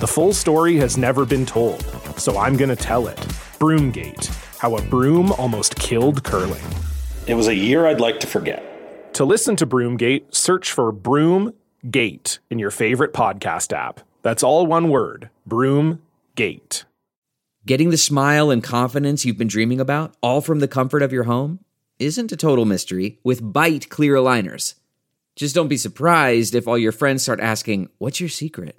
The full story has never been told, so I'm going to tell it. Broomgate How a Broom Almost Killed Curling. It was a year I'd like to forget. To listen to Broomgate, search for Broomgate in your favorite podcast app. That's all one word Broomgate. Getting the smile and confidence you've been dreaming about, all from the comfort of your home, isn't a total mystery with Byte Clear Aligners. Just don't be surprised if all your friends start asking, What's your secret?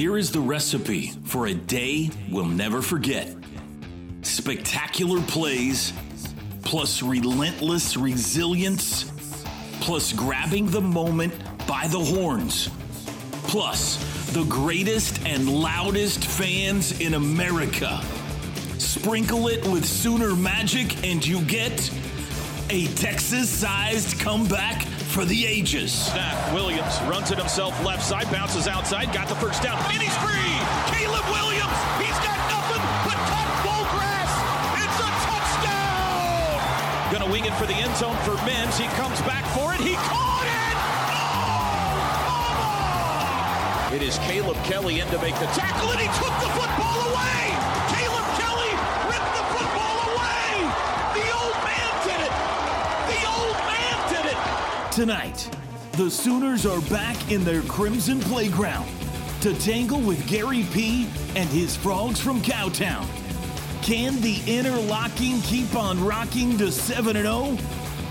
Here is the recipe for a day we'll never forget spectacular plays, plus relentless resilience, plus grabbing the moment by the horns, plus the greatest and loudest fans in America. Sprinkle it with Sooner Magic, and you get a Texas sized comeback for the ages. Snap. Williams runs it himself left side, bounces outside, got the first down, and he's free. Caleb Williams, he's got nothing but cut full grass. It's a touchdown. Gonna wing it for the end zone for Mims. He comes back for it. He caught it. Oh, it is Caleb Kelly in to make the tackle, and he took the football away. Caleb Kelly ripped the football away. The old man did it. The old man did it. Tonight, the Sooners are back in their Crimson Playground to tangle with Gary P. and his frogs from Cowtown. Can the interlocking keep on rocking to 7 0?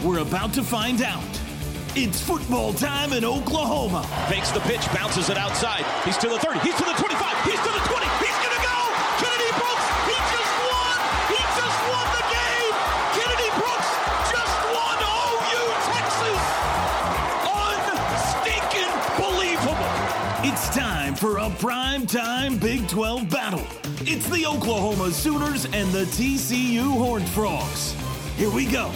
We're about to find out. It's football time in Oklahoma. Fakes the pitch, bounces it outside. He's to the 30. He's to the 25. He's to the 20. It's time for a prime time Big 12 battle. It's the Oklahoma Sooners and the TCU Horned Frogs. Here we go.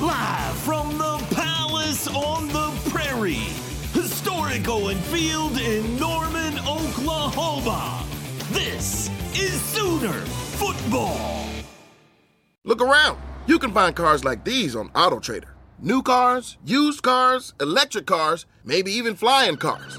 Live from the Palace on the Prairie, historic Owen Field in Norman, Oklahoma. This is Sooner Football. Look around. You can find cars like these on AutoTrader. New cars, used cars, electric cars, maybe even flying cars.